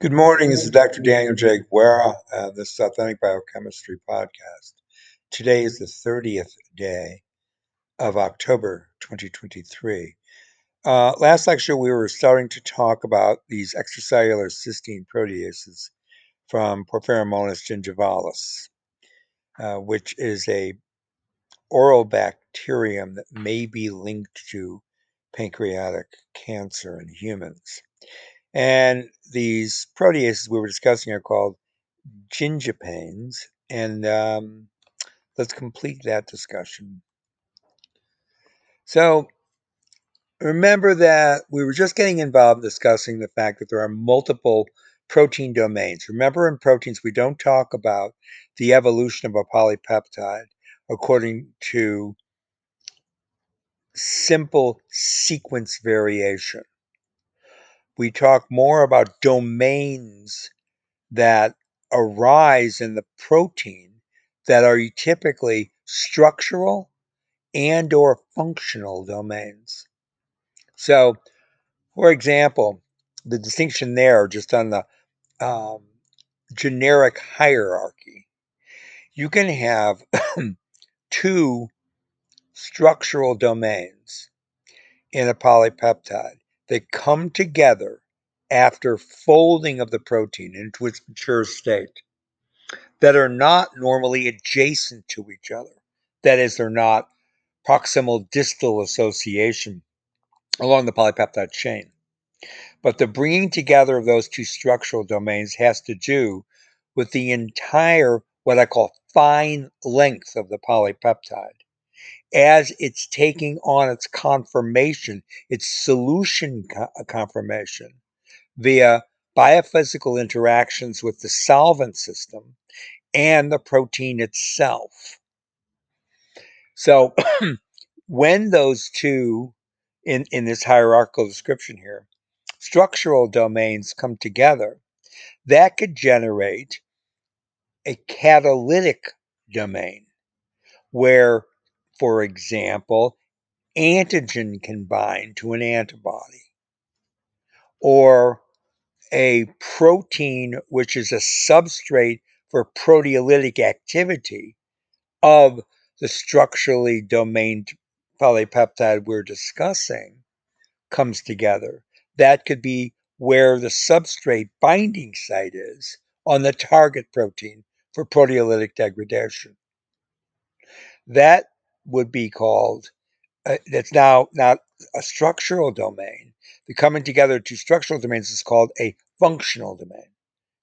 Good morning. This is Dr. Daniel J. Guerra. Uh, this is Authentic Biochemistry Podcast. Today is the 30th day of October 2023. Uh, last lecture, we were starting to talk about these extracellular cysteine proteases from Porphyromonas gingivalis, uh, which is a oral bacterium that may be linked to pancreatic cancer in humans. And these proteases we were discussing are called gingipanes. And um, let's complete that discussion. So remember that we were just getting involved discussing the fact that there are multiple protein domains. Remember in proteins, we don't talk about the evolution of a polypeptide according to simple sequence variation. We talk more about domains that arise in the protein that are typically structural and or functional domains. So, for example, the distinction there just on the um, generic hierarchy, you can have two structural domains in a polypeptide that come together after folding of the protein into its mature state that are not normally adjacent to each other. That is, they're not proximal distal association along the polypeptide chain. But the bringing together of those two structural domains has to do with the entire, what I call fine length of the polypeptide. As it's taking on its conformation, its solution uh, conformation via biophysical interactions with the solvent system and the protein itself. So when those two in, in this hierarchical description here, structural domains come together, that could generate a catalytic domain where, for example, antigen can bind to an antibody or a protein, which is a substrate for proteolytic activity of the structurally domained polypeptide we're discussing comes together. That could be where the substrate binding site is on the target protein for proteolytic degradation. That would be called, uh, that's now not a structural domain. The coming together two structural domains is called a functional domain.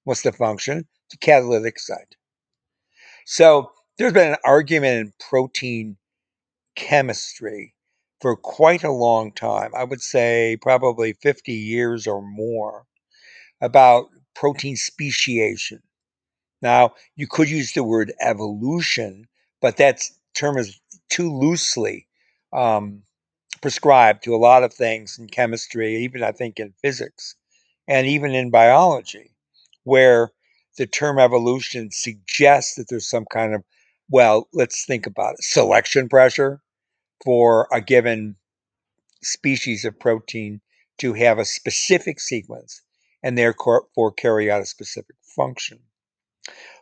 What's the function? The catalytic site. So there's been an argument in protein chemistry for quite a long time. I would say probably 50 years or more about protein speciation. Now, you could use the word evolution, but that term is too loosely um, prescribed to a lot of things in chemistry, even I think in physics, and even in biology, where the term evolution suggests that there's some kind of, well, let's think about it, selection pressure for a given species of protein to have a specific sequence and therefore carry out a specific function.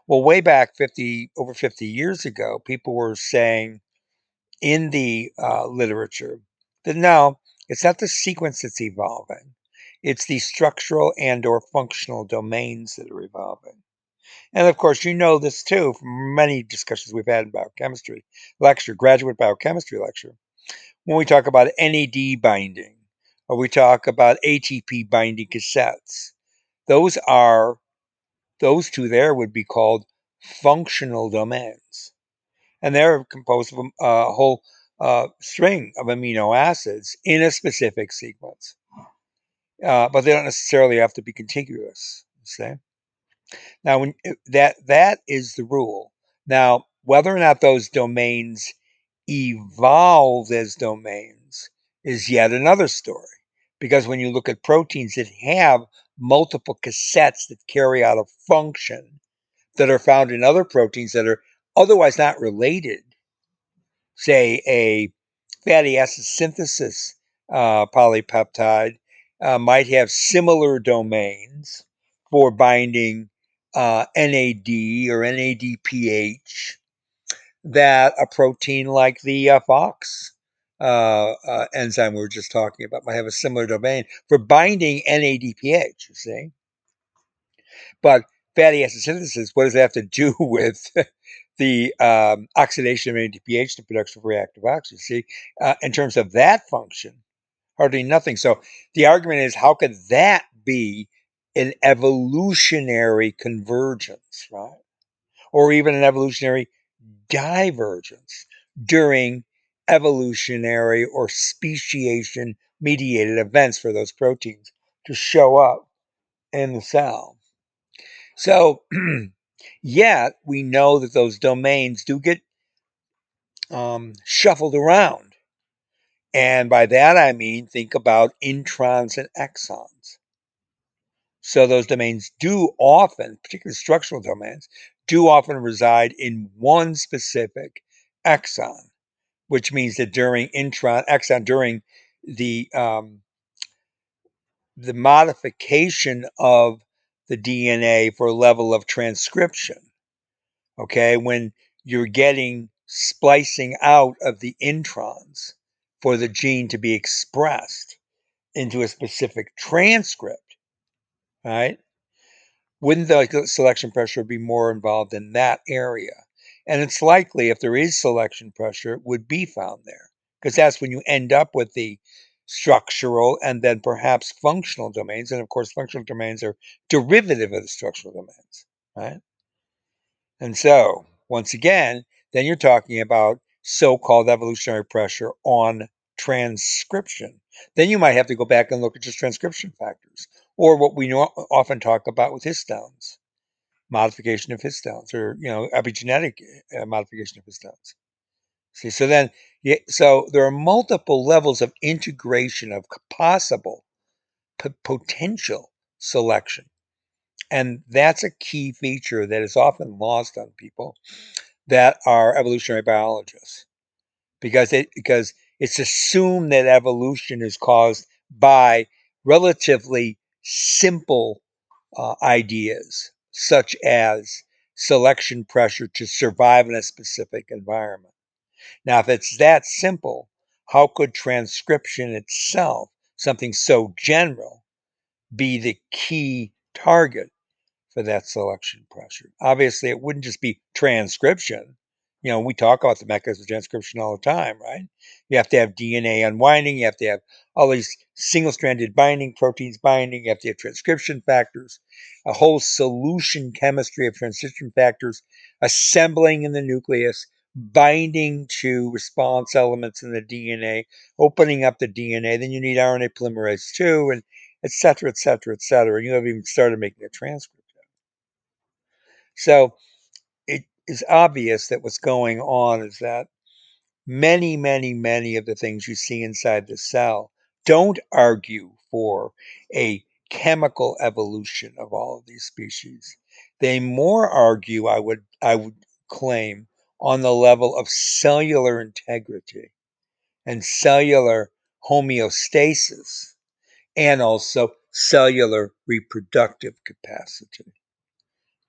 Well, way back 50, over 50 years ago, people were saying in the uh, literature that no, it's not the sequence that's evolving. It's the structural and or functional domains that are evolving. And of course, you know this too from many discussions we've had in biochemistry lecture, graduate biochemistry lecture, when we talk about NAD binding or we talk about ATP binding cassettes. Those are, those two there would be called functional domains. And they're composed of a whole uh, string of amino acids in a specific sequence. Uh, but they don't necessarily have to be contiguous. See? Now, when uh, that that is the rule. Now, whether or not those domains evolve as domains is yet another story. Because when you look at proteins that have multiple cassettes that carry out a function that are found in other proteins that are otherwise not related, say a fatty acid synthesis uh, polypeptide uh, might have similar domains for binding uh, NAD or NADPH that a protein like the uh, FOX uh, uh, enzyme we were just talking about might have a similar domain for binding NADPH, you see. But fatty acid synthesis, what does that have to do with the um, oxidation of NADPH, the production of reactive oxygen? See, uh, in terms of that function, hardly nothing. So the argument is, how could that be an evolutionary convergence, right? Or even an evolutionary divergence during evolutionary or speciation mediated events for those proteins to show up in the cell. So, yet we know that those domains do get um, shuffled around. And by that I mean think about introns and exons. So those domains do often, particularly structural domains, do often reside in one specific exon, which means that during intron exon during the um, the modification of the DNA for a level of transcription. Okay, when you're getting splicing out of the introns for the gene to be expressed into a specific transcript, right? Wouldn't the selection pressure be more involved in that area? And it's likely if there is selection pressure, it would be found there because that's when you end up with the structural and then perhaps functional domains. And of course, functional domains are derivative of the structural domains, right? And so, once again, then you're talking about so called evolutionary pressure on transcription. Then you might have to go back and look at just transcription factors or what we often talk about with histones modification of histones or you know epigenetic uh, modification of histones see so then yeah, so there are multiple levels of integration of possible p- potential selection and that's a key feature that is often lost on people that are evolutionary biologists because it because it's assumed that evolution is caused by relatively simple uh, ideas such as selection pressure to survive in a specific environment. Now, if it's that simple, how could transcription itself, something so general, be the key target for that selection pressure? Obviously, it wouldn't just be transcription. You know, we talk about the mechanism of transcription all the time, right? You have to have DNA unwinding, you have to have all these single stranded binding, proteins binding, you have to have transcription factors, a whole solution chemistry of transcription factors assembling in the nucleus, binding to response elements in the DNA, opening up the DNA. Then you need RNA polymerase 2, and et cetera, et cetera, et cetera. And you haven't even started making a transcript yet. So it is obvious that what's going on is that many, many, many of the things you see inside the cell don't argue for a chemical evolution of all of these species. They more argue, I would I would claim, on the level of cellular integrity and cellular homeostasis and also cellular reproductive capacity.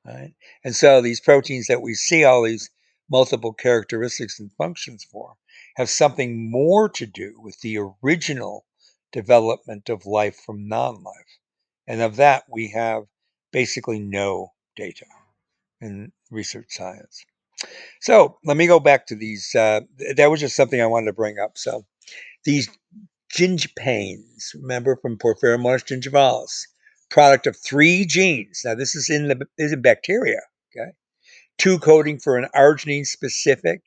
Right? And so these proteins that we see all these multiple characteristics and functions for have something more to do with the original development of life from non life. And of that, we have basically no data in research science. So let me go back to these. Uh, that was just something I wanted to bring up. So these gingipanes, remember from Porphyromonas gingivalis, product of three genes. Now this is in the is in bacteria. Okay, two coding for an arginine specific.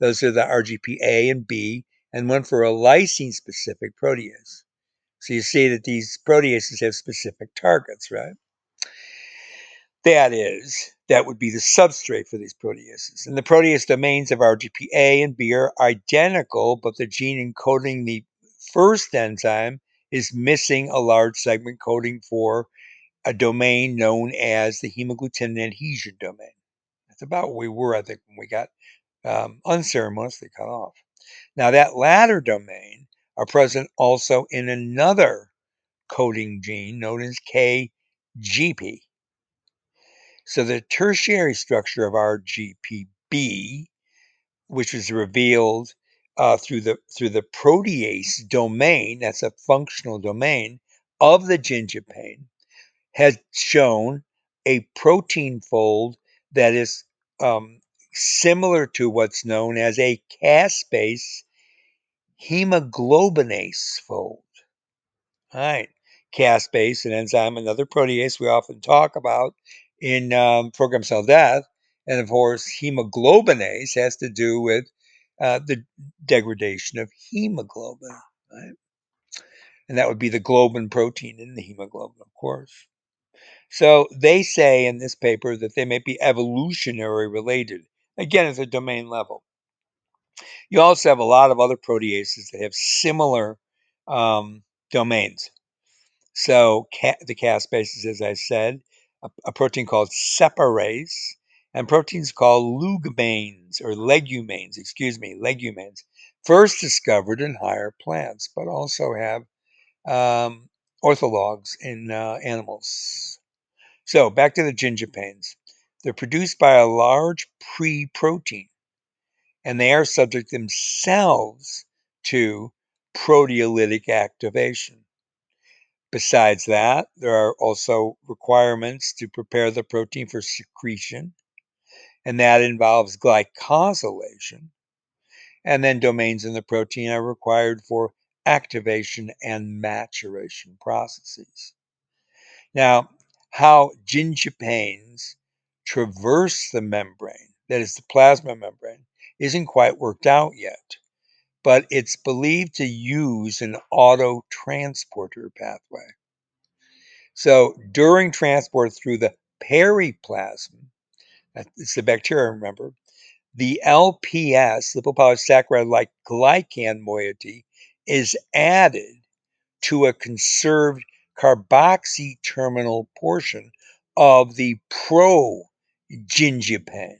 Those are the RGPA and B, and one for a lysine specific protease. So you see that these proteases have specific targets, right? That is, that would be the substrate for these proteases. And the protease domains of RGPA and B are identical, but the gene encoding the first enzyme is missing a large segment coding for a domain known as the hemagglutinin adhesion domain. That's about where we were, I think, when we got um, unceremoniously cut off. Now, that latter domain are present also in another coding gene known as KGP. So the tertiary structure of RGPB, which was revealed uh, through the through the protease domain, that's a functional domain of the gingipane, has shown a protein fold that is um, similar to what's known as a caspase hemoglobinase fold. All right, caspase, an enzyme, another protease we often talk about in um, program cell death. And of course, hemoglobinase has to do with uh, the degradation of hemoglobin, right? And that would be the globin protein in the hemoglobin, of course. So they say in this paper that they may be evolutionary related, again, at the domain level. You also have a lot of other proteases that have similar um, domains. So ca- the caspases, as I said, a, protein called separase, and proteins called legumanes or legumanes, excuse me, legumanes, first discovered in higher plants, but also have um, orthologs in uh, animals. So back to the gingipanes. They're produced by a large pre protein, and they are subject themselves to proteolytic activation. Besides that, there are also requirements to prepare the protein for secretion, and that involves glycosylation. And then domains in the protein are required for activation and maturation processes. Now, how gingipanes traverse the membrane, that is the plasma membrane, isn't quite worked out yet, but it's believed to use an auto transporter pathway. So during transport through the periplasm, it's the bacteria, remember, the LPS, lipopolysaccharide like glycan moiety, is added to a conserved carboxy terminal portion of the pro-gingipane.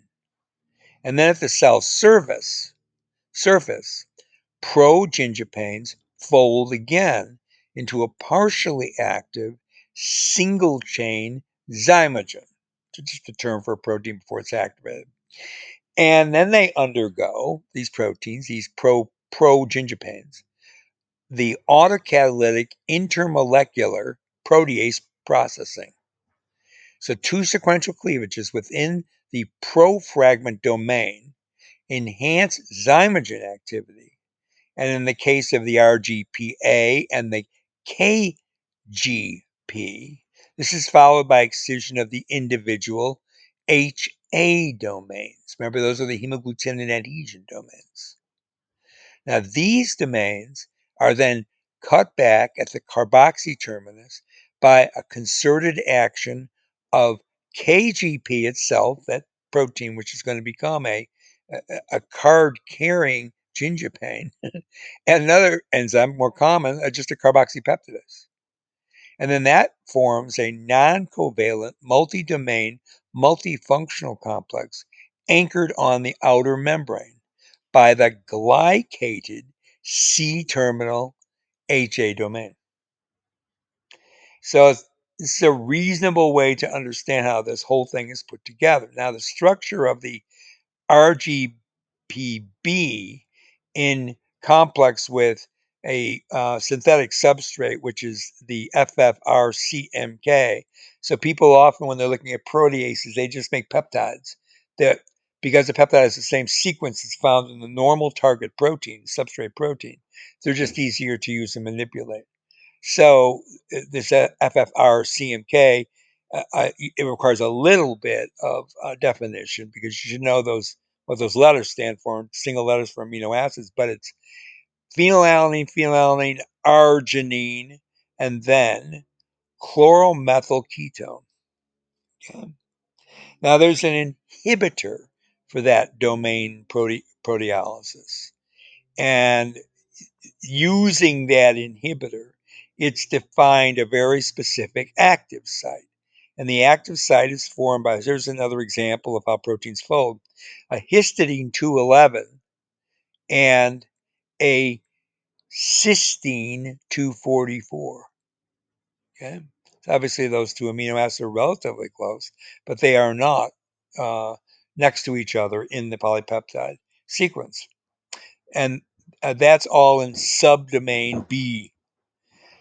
And then at the cell surface, surface, pro-gingipanes fold again into a partially active single chain zymogen, just a term for a protein before it's activated. And then they undergo these proteins, these pro pro-gingipanes, the autocatalytic intermolecular protease processing. So two sequential cleavages within the profragment domain enhance zymogen activity. And in the case of the RGPA and the KGP, this is followed by excision of the individual HA domains. Remember, those are the hemagglutinin and adhesion domains. Now, these domains are then cut back at the carboxy terminus by a concerted action of KGP itself, that protein which is going to become a, a, a card carrying gingipane, and another enzyme more common, uh, just a carboxypeptidase. And then that forms a non covalent, multi domain, multifunctional complex anchored on the outer membrane by the glycated C terminal HA domain. So this is a reasonable way to understand how this whole thing is put together. Now, the structure of the RGPB in complex with a uh, synthetic substrate, which is the FFRCMK. So people often, when they're looking at proteases, they just make peptides that because the peptide has the same sequence that's found in the normal target protein, substrate protein, they're just easier to use and manipulate. So uh, this FFRCMK, uh, uh, it requires a little bit of uh, definition because you should know those what those letters stand for, single letters for amino acids, but it's phenylalanine, phenylalanine, arginine, and then chloromethyl ketone. Okay. Now there's an inhibitor for that domain prote- proteolysis. And using that inhibitor, it's defined a very specific active site. And the active site is formed by, here's another example of how proteins fold, a histidine 211 and a cysteine 244. Okay. So obviously, those two amino acids are relatively close, but they are not uh, next to each other in the polypeptide sequence. And uh, that's all in subdomain B.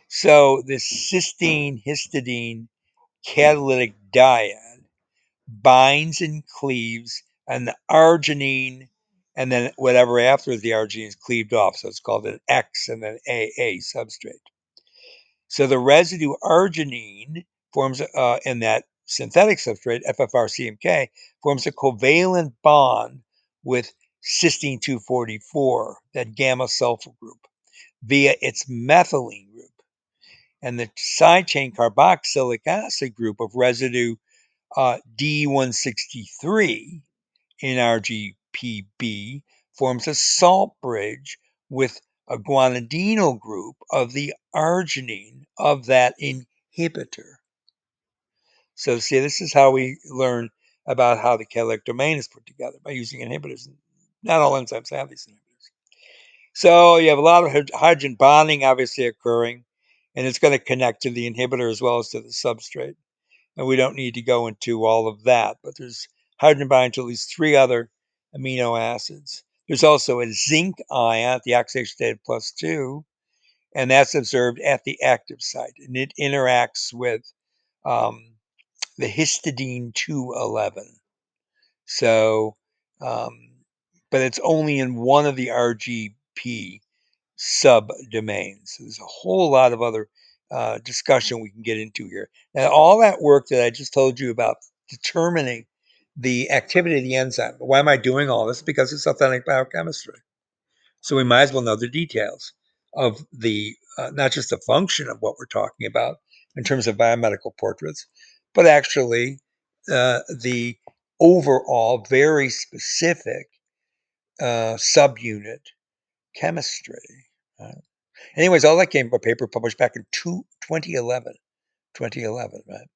So the cysteine histidine catalytic dyad binds and cleaves and the arginine and then whatever after the arginine is cleaved off. So it's called an X and then AA substrate. So the residue arginine forms uh, in that synthetic substrate, FFR-CMK, forms a covalent bond with cysteine 244, that gamma sulfur group, via its methylene. And the side chain carboxylic acid group of residue uh, D163 in RGPB forms a salt bridge with a guanidynyl group of the arginine of that inhibitor. So see, this is how we learn about how the catalytic domain is put together by using inhibitors. Not all enzymes have these inhibitors. So you have a lot of hydrogen bonding obviously occurring, and it's going to connect to the inhibitor as well as to the substrate. And we don't need to go into all of that, but there's hydrogen binding to at least three other amino acids. There's also a zinc ion at the oxidation state of plus two, and that's observed at the active site, and it interacts with um, the histidine 211. So, um, but it's only in one of the RGP subdomains. There's a whole lot of other uh, discussion we can get into here. Now, all that work that I just told you about determining the activity of the enzyme. Why am I doing all this? Because it's authentic biochemistry. So we might as well know the details of the uh, not just the function of what we're talking about in terms of biomedical portraits, but actually uh, the overall very specific uh, subunit chemistry. Right? Anyways, all that came from a paper published back in two, 2011. 2011, right?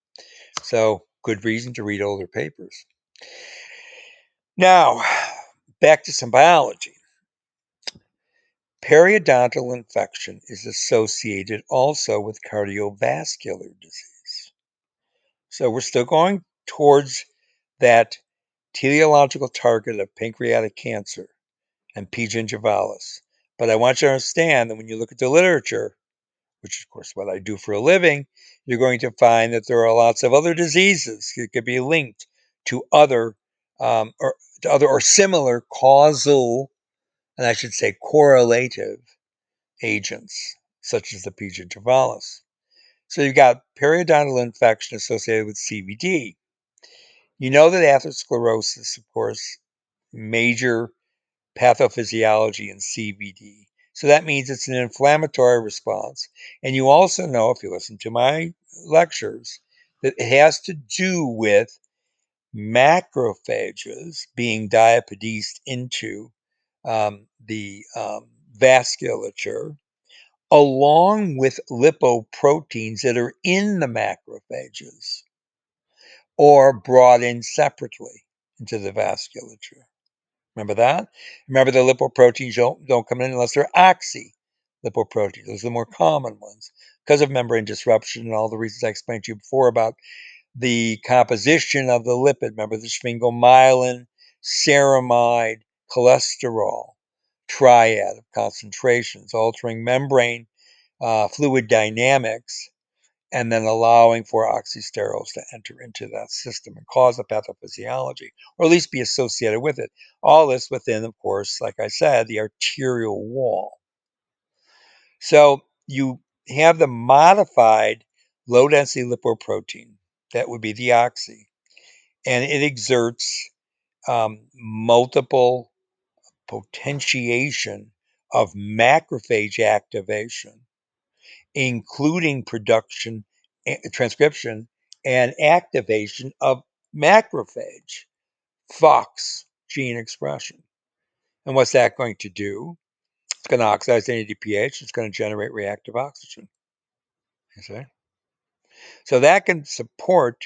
So good reason to read older papers. Now, back to some biology. Periodontal infection is associated also with cardiovascular disease. So we're still going towards that teleological target of pancreatic cancer and P. gingivalis. But I want you to understand that when you look at the literature, which of course, what I do for a living, you're going to find that there are lots of other diseases that could be linked to other um, or to other or similar causal, and I should say correlative agents, such as the P. gingivalis. So you've got periodontal infection associated with CVD. You know that atherosclerosis, of course, major pathophysiology in CVD. So that means it's an inflammatory response. And you also know, if you listen to my lectures, that it has to do with macrophages being diapedesed into um, the um, vasculature, along with lipoproteins that are in the macrophages or brought in separately into the vasculature. Remember that? Remember the lipoproteins don't, don't come in unless they're oxy lipoproteins. Those are the more common ones because of membrane disruption and all the reasons I explained to you before about the composition of the lipid. Remember the sphingomyelin, ceramide, cholesterol triad of concentrations, altering membrane uh, fluid dynamics, and then allowing for oxysterols to enter into that system and cause the pathophysiology, or at least be associated with it. All this within, of course, like I said, the arterial wall. So you have the modified low density lipoprotein, that would be the oxy, and it exerts um, multiple potentiation of macrophage activation, including production, transcription, and activation of macrophage, FOX gene expression. And what's that going to do? It's going to oxidize NADPH. It's going to generate reactive oxygen. You see? So that can support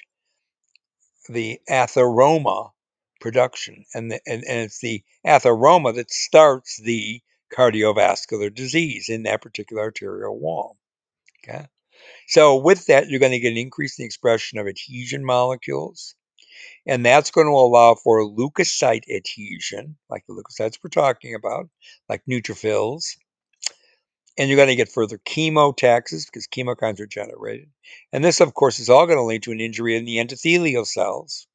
the atheroma production. And, the, and, and it's the atheroma that starts the cardiovascular disease in that particular arterial wall. Okay. So with that, you're going to get an increase in the expression of adhesion molecules. And that's going to allow for leukocyte adhesion, like the leukocytes we're talking about, like neutrophils. And you're going to get further chemotaxis because chemokines are generated. And this, of course, is all going to lead to an injury in the endothelial cells.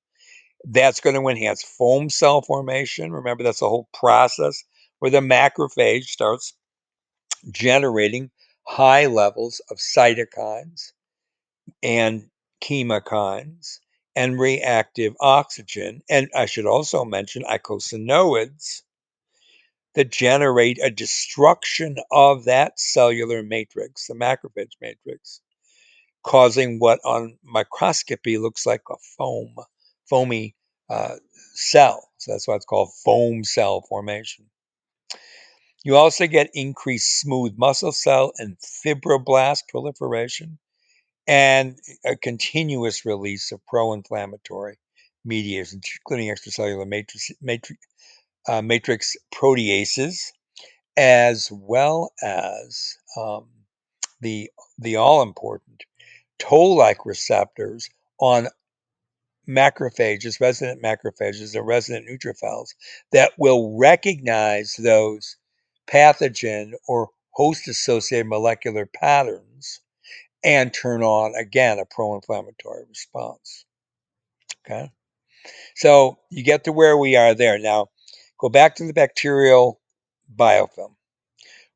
That's going to enhance foam cell formation. Remember, that's a whole process where the macrophage starts generating high levels of cytokines and chemokines and reactive oxygen. And I should also mention icosanoids that generate a destruction of that cellular matrix, the macrophage matrix, causing what on microscopy looks like a foam, foamy uh, cell. So that's why it's called foam cell formation. You also get increased smooth muscle cell and fibroblast proliferation and a continuous release of pro-inflammatory mediators, including extracellular matrix, matrix, uh, matrix proteases, as well as um, the the all important toll-like receptors on macrophages, resident macrophages, and resident neutrophils that will recognize those pathogen or host-associated molecular patterns and turn on again a pro-inflammatory response. Okay, so you get to where we are there now. Go back to the bacterial biofilm.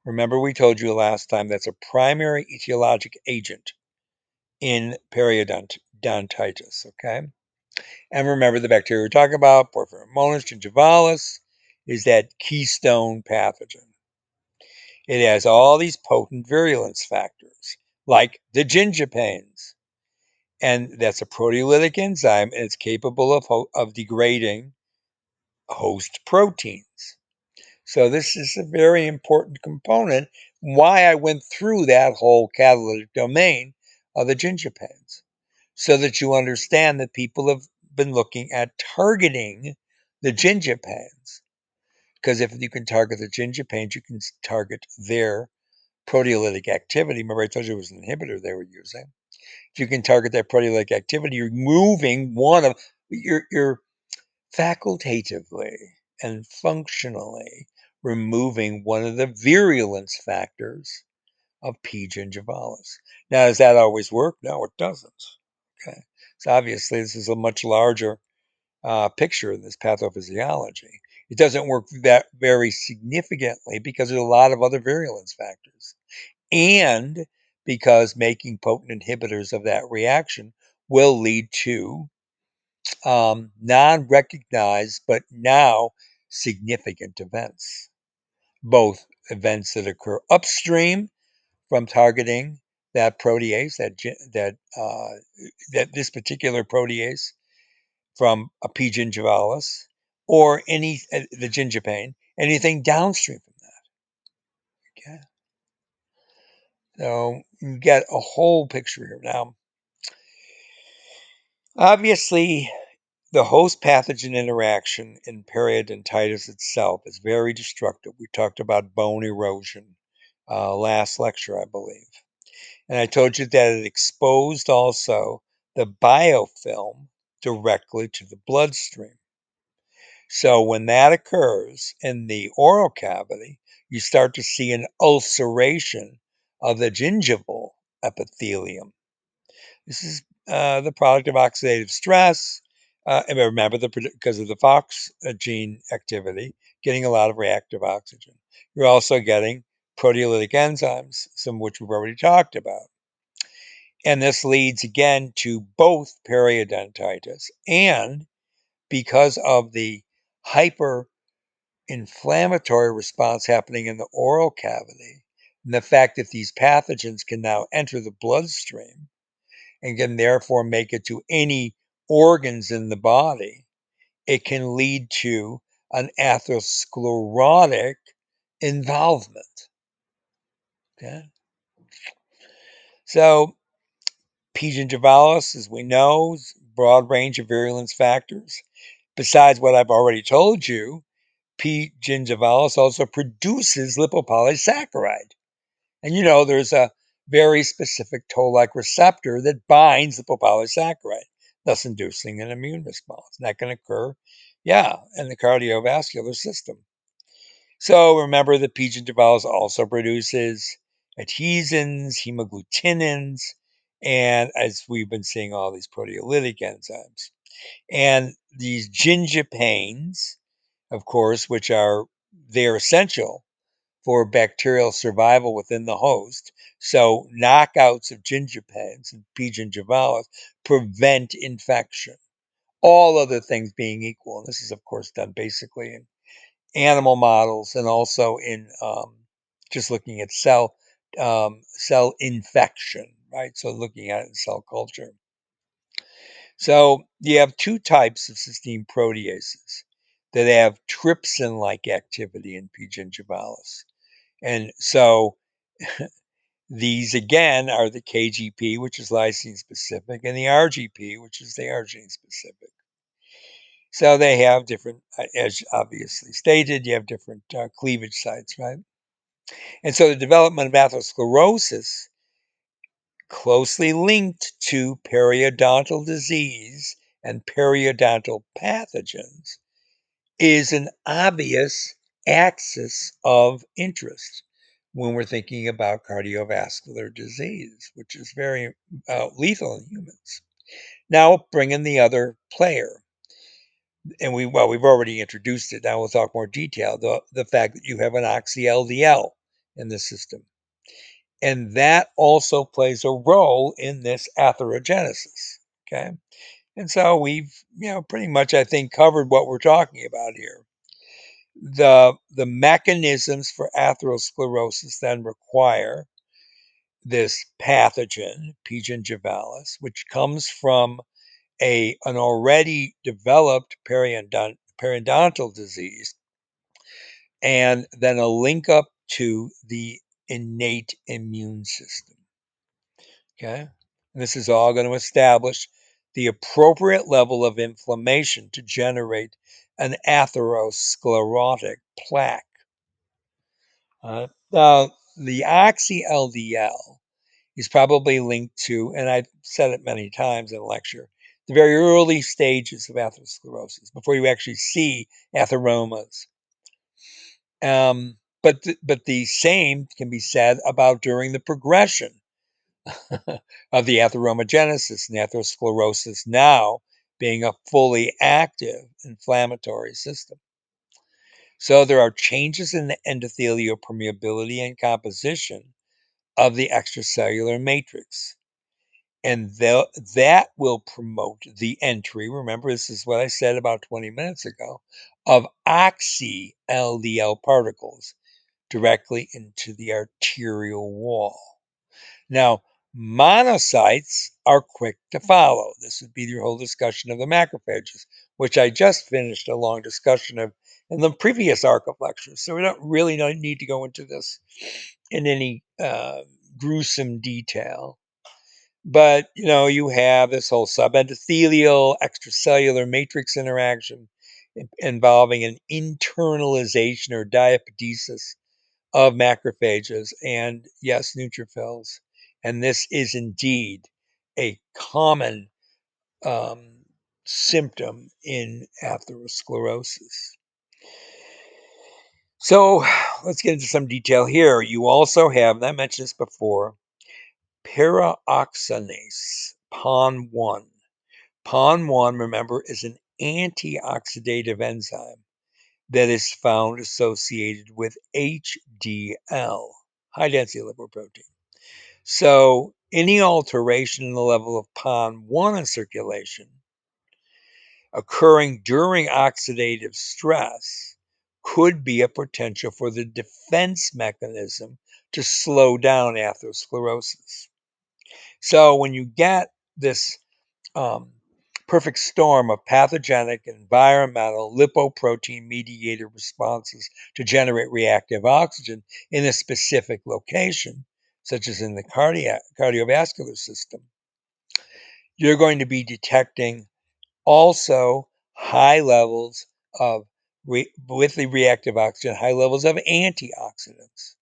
Remember, we told you last time that's a primary etiologic agent in periodontitis. Okay, and remember the bacteria we're talking about, Porphyromonas gingivalis, is that keystone pathogen. It has all these potent virulence factors, like the gingipains. And that's a proteolytic enzyme, and it's capable of, of degrading host proteins. So this is a very important component why I went through that whole catalytic domain of the gingipains, so that you understand that people have been looking at targeting the gingipains. Because if you can target the gingipains, you can target their proteolytic activity. Remember, I told you it was an inhibitor they were using. If you can target that proteolytic activity, you're moving one of you're, you're facultatively and functionally removing one of the virulence factors of P. gingivalis. Now, does that always work? No, it doesn't. Okay, so obviously this is a much larger uh, picture in this pathophysiology. It doesn't work that very significantly because there's a lot of other virulence factors. And because making potent inhibitors of that reaction will lead to um, non recognized but now significant events. Both events that occur upstream from targeting that protease, that, that, uh, that this particular protease from a P. gingivalis, or any uh, the gingipain, anything downstream from that. Okay. So you get a whole picture here. Now, obviously, the host pathogen interaction in periodontitis itself is very destructive. We talked about bone erosion uh, last lecture, I believe. And I told you that it exposed also the biofilm directly to the bloodstream. So when that occurs in the oral cavity, you start to see an ulceration of the gingival epithelium. This is uh, the product of oxidative stress. Uh, and remember, the, because of the FOX uh, gene activity, getting a lot of reactive oxygen. You're also getting proteolytic enzymes, some of which we've already talked about. And this leads again to both periodontitis and because of the hyper inflammatory response happening in the oral cavity and the fact that these pathogens can now enter the bloodstream and can therefore make it to any organs in the body, it can lead to an atherosclerotic involvement. Okay. So, P. gingivalis, as we know, broad range of virulence factors. Besides what I've already told you, P. gingivalis also produces lipopolysaccharide. And you know, there's a very specific toll-like receptor that binds lipopolysaccharide, thus inducing an immune response. And that can occur, yeah, in the cardiovascular system. So remember the P. gingivalis also produces adhesins, hemagglutinins, and as we've been seeing all these proteolytic enzymes. And these ginger gingipains, of course, which are they're essential for bacterial survival within the host. So knockouts of ginger gingipains and P. gingivalis prevent infection. All other things being equal, and this is of course done basically in animal models and also in um, just looking at cell um, cell infection, right? So looking at it in cell culture. So you have two types of cysteine proteases that have trypsin-like activity in P. gingivalis. And so these again are the KGP, which is lysine specific, and the RGP, which is the arginine specific. So they have different, uh, as obviously stated, you have different uh, cleavage sites, right? And so the development of atherosclerosis closely linked to periodontal disease and periodontal pathogens is an obvious axis of interest when we're thinking about cardiovascular disease, which is very uh, lethal in humans. Now, bring in the other player, and we well we've already introduced it. Now we'll talk more detail. The the fact that you have an oxy LDL in the system, and that also plays a role in this atherogenesis. Okay, and so we've you know pretty much I think covered what we're talking about here. The the mechanisms for atherosclerosis then require this pathogen, P. gingivalis, which comes from a an already developed periodont, periodontal disease, and then a link up to the innate immune system. Okay, and this is all going to establish the appropriate level of inflammation to generate an atherosclerotic plaque. Uh, now, the oxy LDL is probably linked to, and I've said it many times in lecture, the very early stages of atherosclerosis before you actually see atheromas. Um, but th- but the same can be said about during the progression of the atheromogenesis and atherosclerosis now being a fully active inflammatory system. So there are changes in the endothelial permeability and composition of the extracellular matrix and that will promote the entry. Remember, this is what I said about 20 minutes ago of oxy LDL particles directly into the arterial wall. Now, monocytes are quick to follow. This would be your whole discussion of the macrophages, which I just finished a long discussion of in the previous arc of lectures. So we don't really need to go into this in any uh, gruesome detail. But you know, you have this whole subendothelial extracellular matrix interaction involving an internalization or diapedesis of macrophages and yes, neutrophils. And this is indeed a common um, symptom in atherosclerosis. So let's get into some detail here. You also have, and I mentioned this before, Pyroxenase, PON1. PON1, remember, is an antioxidative enzyme that is found associated with HDL, high density lipoprotein. So, any alteration in the level of PON1 in circulation occurring during oxidative stress could be a potential for the defense mechanism to slow down atherosclerosis. So when you get this um, perfect storm of pathogenic, environmental, lipoprotein mediated responses to generate reactive oxygen in a specific location, such as in the cardiac, cardiovascular system, you're going to be detecting also high levels of, re- with the reactive oxygen, high levels of antioxidants.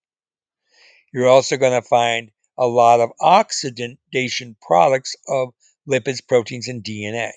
You're also going to find a lot of oxidation products of lipids, proteins, and DNA.